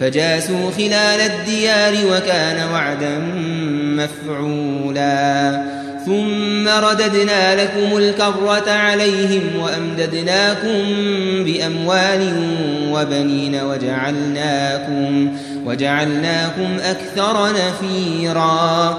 فجاسوا خلال الديار وكان وعدا مفعولا. ثم رددنا لكم الكرة عليهم وأمددناكم بأموال وبنين وجعلناكم وجعلناكم أكثر نفيرا.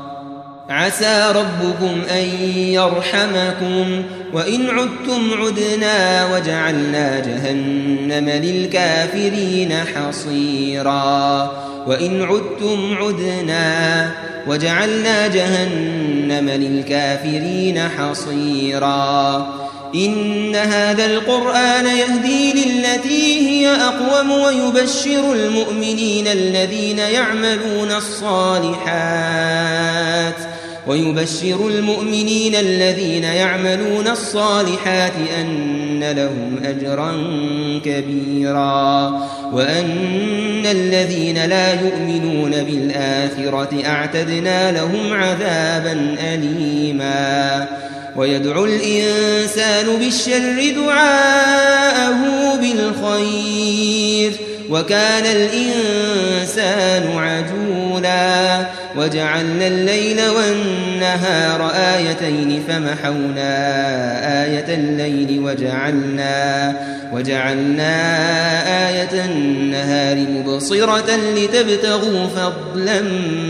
عسى ربكم أن يرحمكم. وإن عدتم عدنا وجعلنا جهنم للكافرين حصيرا. وإن عدتم عدنا وجعلنا جهنم للكافرين حصيرا. إن هذا القرآن يهدي للتي هي أقوم ويبشر المؤمنين الذين يعملون الصالحات. ويبشر المؤمنين الذين يعملون الصالحات أن لهم أجرا كبيرا وأن الذين لا يؤمنون بالآخرة أعتدنا لهم عذابا أليما ويدعو الإنسان بالشر دعاءه بالخير وكان الإنسان عجولا وجعلنا الليل والنهار آيتين فمحونا آية الليل وجعلنا وجعلنا آية النهار مبصرة لتبتغوا فضلا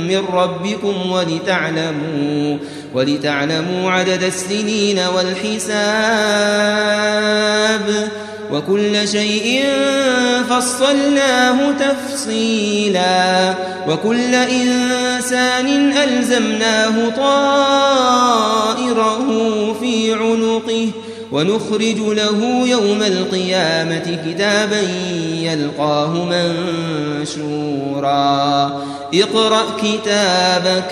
من ربكم ولتعلموا ولتعلموا عدد السنين والحساب وكل شيء فصلناه تفصيلا وكل إنسان ألزمناه طائره في عنقه ونخرج له يوم القيامة كتابا يلقاه منشورا. اقرأ كتابك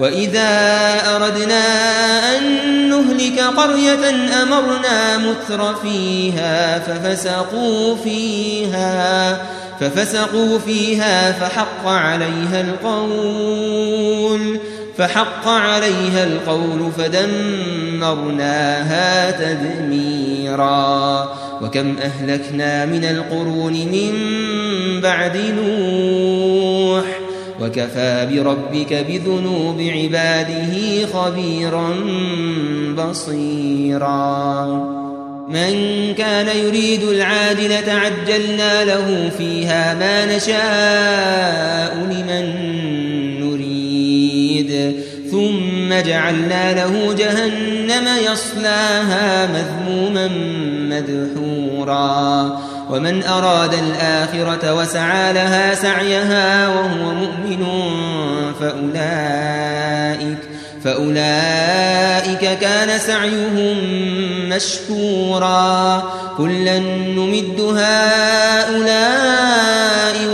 وإذا أردنا أن نهلك قرية أمرنا متر فيها ففسقوا فيها ففسقوا فيها فحق عليها القول فحق عليها القول فدمرناها تدميرا وكم أهلكنا من القرون من بعد نوح وكفى بربك بذنوب عباده خبيرا بصيرا. من كان يريد العاجلة عجلنا له فيها ما نشاء لمن نريد. ثم جعلنا له جهنم يصلاها مذموما مدحورا. ومن أراد الآخرة وسعى لها سعيها وهو مؤمن فأولئك فأولئك كان سعيهم مشكورا. كلا نمد هؤلاء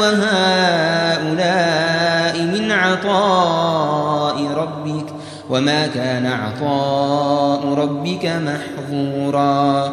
وهؤلاء من عطاء ربك وما كان عطاء ربك محظورا.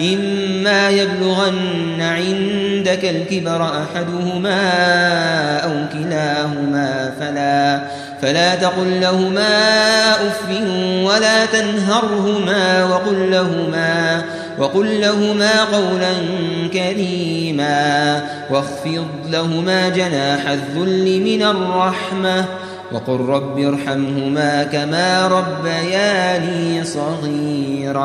إما يبلغن عندك الكبر أحدهما أو كلاهما فلا فلا تقل لهما أف ولا تنهرهما وقل لهما وقل لهما قولا كريما واخفض لهما جناح الذل من الرحمة وقل رب ارحمهما كما ربياني صغيرا.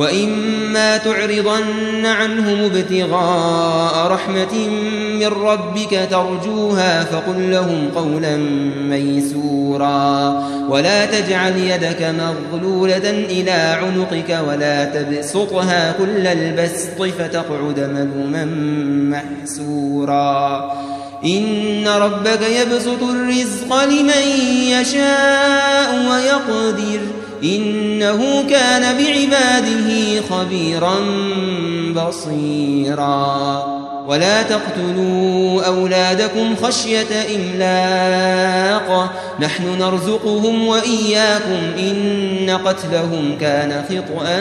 وإما تعرضن عنهم ابتغاء رحمة من ربك ترجوها فقل لهم قولا ميسورا. ولا تجعل يدك مغلولة إلى عنقك ولا تبسطها كل البسط فتقعد ملوما محسورا. إن ربك يبسط الرزق لمن يشاء ويقدر. إنه كان بعباده خبيرا بصيرا. ولا تقتلوا أولادكم خشية إملاق. نحن نرزقهم وإياكم إن قتلهم كان خطأ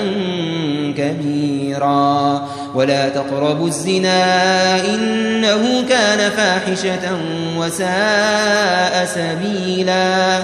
كبيرا. ولا تقربوا الزنا إنه كان فاحشة وساء سبيلا.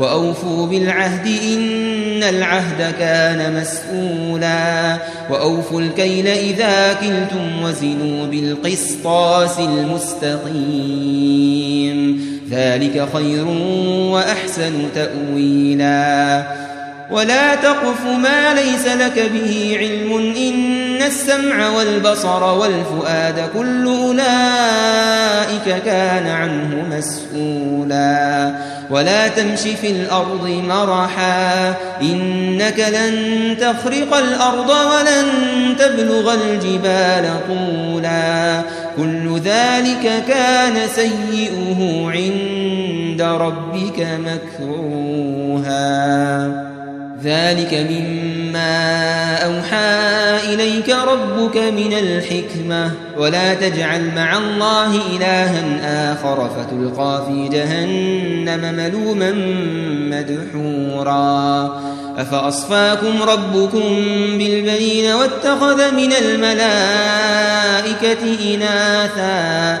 وأوفوا بالعهد إن العهد كان مسؤولا وأوفوا الكيل إذا كلتم وزنوا بالقسطاس المستقيم ذلك خير وأحسن تأويلا ولا تقف ما ليس لك به علم إن السمع والبصر والفؤاد كل أولئك كان عنه مسؤولا. ولا تمش في الأرض مرحا إنك لن تخرق الأرض ولن تبلغ الجبال طولا. كل ذلك كان سيئه عند ربك مكروها. ذلك مما أوحى إليك ربك من الحكمة ولا تجعل مع الله إلها آخر فتلقى في جهنم ملوما مدحورا أفأصفاكم ربكم بالبنين واتخذ من الملائكة إناثا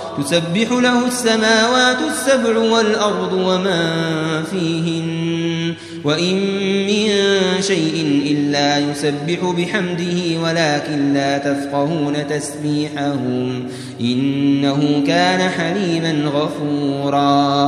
تسبح له السماوات السبع والأرض ومن فيهن وإن من شيء إلا يسبح بحمده ولكن لا تفقهون تسبيحهم إنه كان حليما غفورا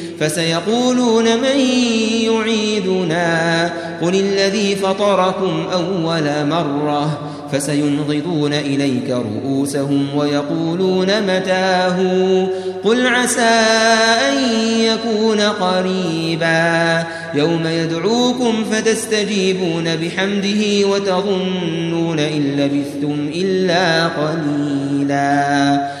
فسيقولون من يعيدنا؟ قل الذي فطركم أول مرة. فسينغضون إليك رؤوسهم ويقولون متاه؟ قل عسى أن يكون قريبا. يوم يدعوكم فتستجيبون بحمده وتظنون إن لبثتم إلا قليلا.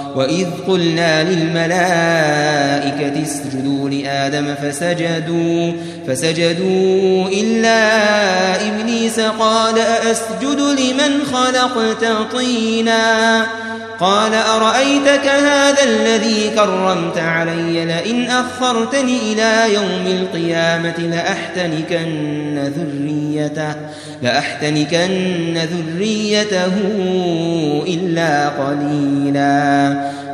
وإذ قلنا للملائكة اسجدوا لآدم فسجدوا فسجدوا إلا إبليس قال أأسجد لمن خلقت طينا؟ قال أرأيتك هذا الذي كرمت علي؟ لئن أخرتني إلى يوم القيامة لأحتنكن ذريته لأحتنكن ذريته إلا قليلا.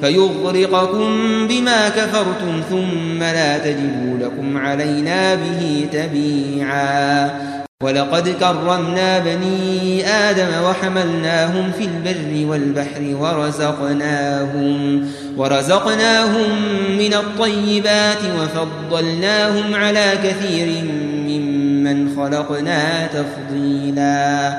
فيغرقكم بما كفرتم ثم لا تجدوا لكم علينا به تبيعا. ولقد كرمنا بني آدم وحملناهم في البر والبحر ورزقناهم ورزقناهم من الطيبات وفضلناهم على كثير ممن خلقنا تفضيلا.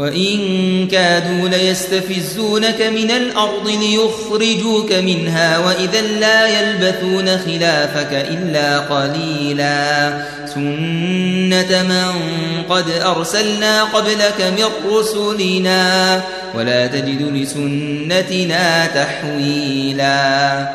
وإن كادوا ليستفزونك من الأرض ليخرجوك منها وإذا لا يلبثون خلافك إلا قليلا سنة من قد أرسلنا قبلك من رسلنا ولا تجد لسنتنا تحويلا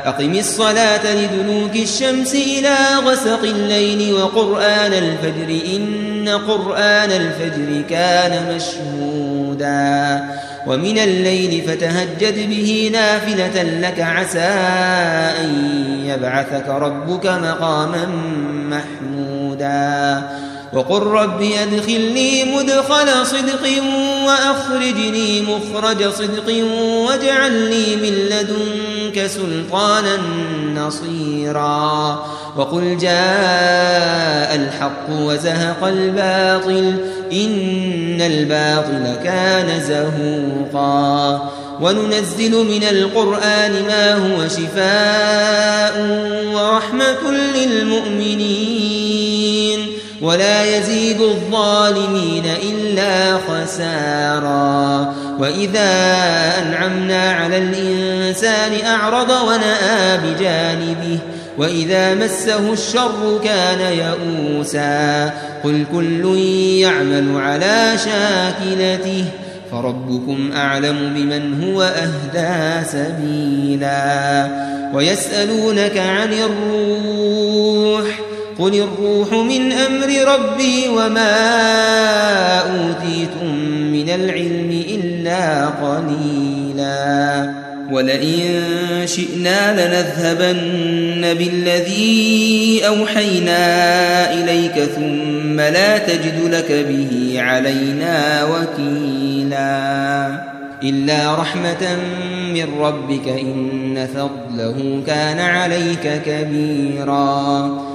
أقم الصلاة لدلوك الشمس إلى غسق الليل وقرآن الفجر إن قرآن الفجر كان مشهودا ومن الليل فتهجد به نافلة لك عسى أن يبعثك ربك مقاما محمودا وقل رب أدخلني مدخل صدق وأخرجني مخرج صدق واجعل لي من لدنك سلطانا نصيرا. وقل جاء الحق وزهق الباطل إن الباطل كان زهوقا. وننزل من القرآن ما هو شفاء ورحمة للمؤمنين. ولا يزيد الظالمين إلا خسارا. وإذا أنعمنا على الإنسان أعرض ونأى بجانبه وإذا مسه الشر كان يئوسا. قل كل يعمل على شاكلته فربكم أعلم بمن هو أهدى سبيلا. ويسألونك عن الروح قل الروح من أمر ربي وما أوتيتم من العلم إلا قليلا ولئن شئنا لنذهبن بالذي أوحينا إليك ثم لا تجد لك به علينا وكيلا إلا رحمة من ربك إن فضله كان عليك كبيراً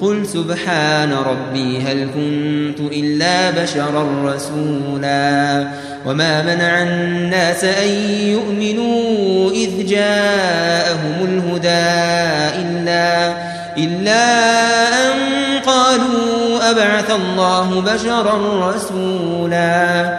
قل سبحان ربي هل كنت إلا بشرا رسولا وما منع الناس أن يؤمنوا إذ جاءهم الهدى إلا, إلا أن قالوا أبعث الله بشرا رسولا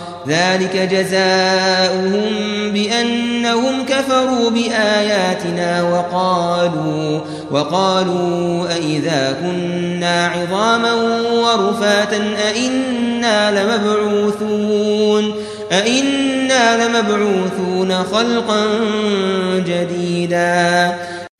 ذلك جزاؤهم بأنهم كفروا بآياتنا وقالوا وقالوا أئذا كنا عظاما ورفاتا أئنا لمبعوثون أئنا لمبعوثون خلقا جديدا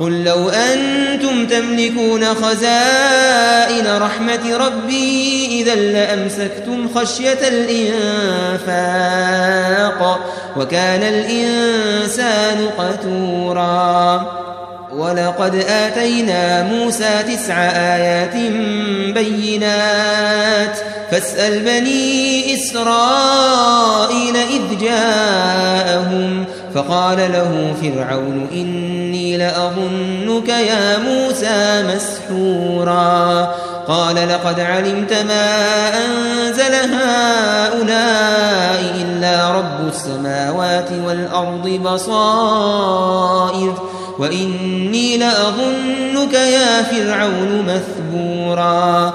قل لو أنتم تملكون خزائن رحمة ربي إذا لأمسكتم خشية الإنفاق وكان الإنسان قتورا. ولقد آتينا موسى تسع آيات بينات. فاسأل بني إسرائيل إذ جاءهم. فقال له فرعون إني لأظنك يا موسى مسحورا. قال لقد علمت ما أنزل هؤلاء إلا رب السماوات والأرض بصائر وإني لأظنك يا فرعون مثبورا.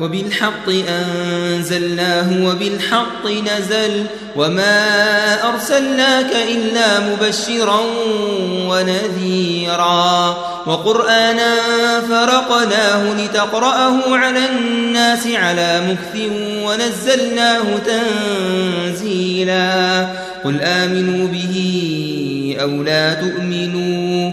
وبالحق أنزلناه وبالحق نزل وما أرسلناك إلا مبشرا ونذيرا وقرآنا فرقناه لتقرأه على الناس على مكث ونزلناه تنزيلا قل آمنوا به أو لا تؤمنوا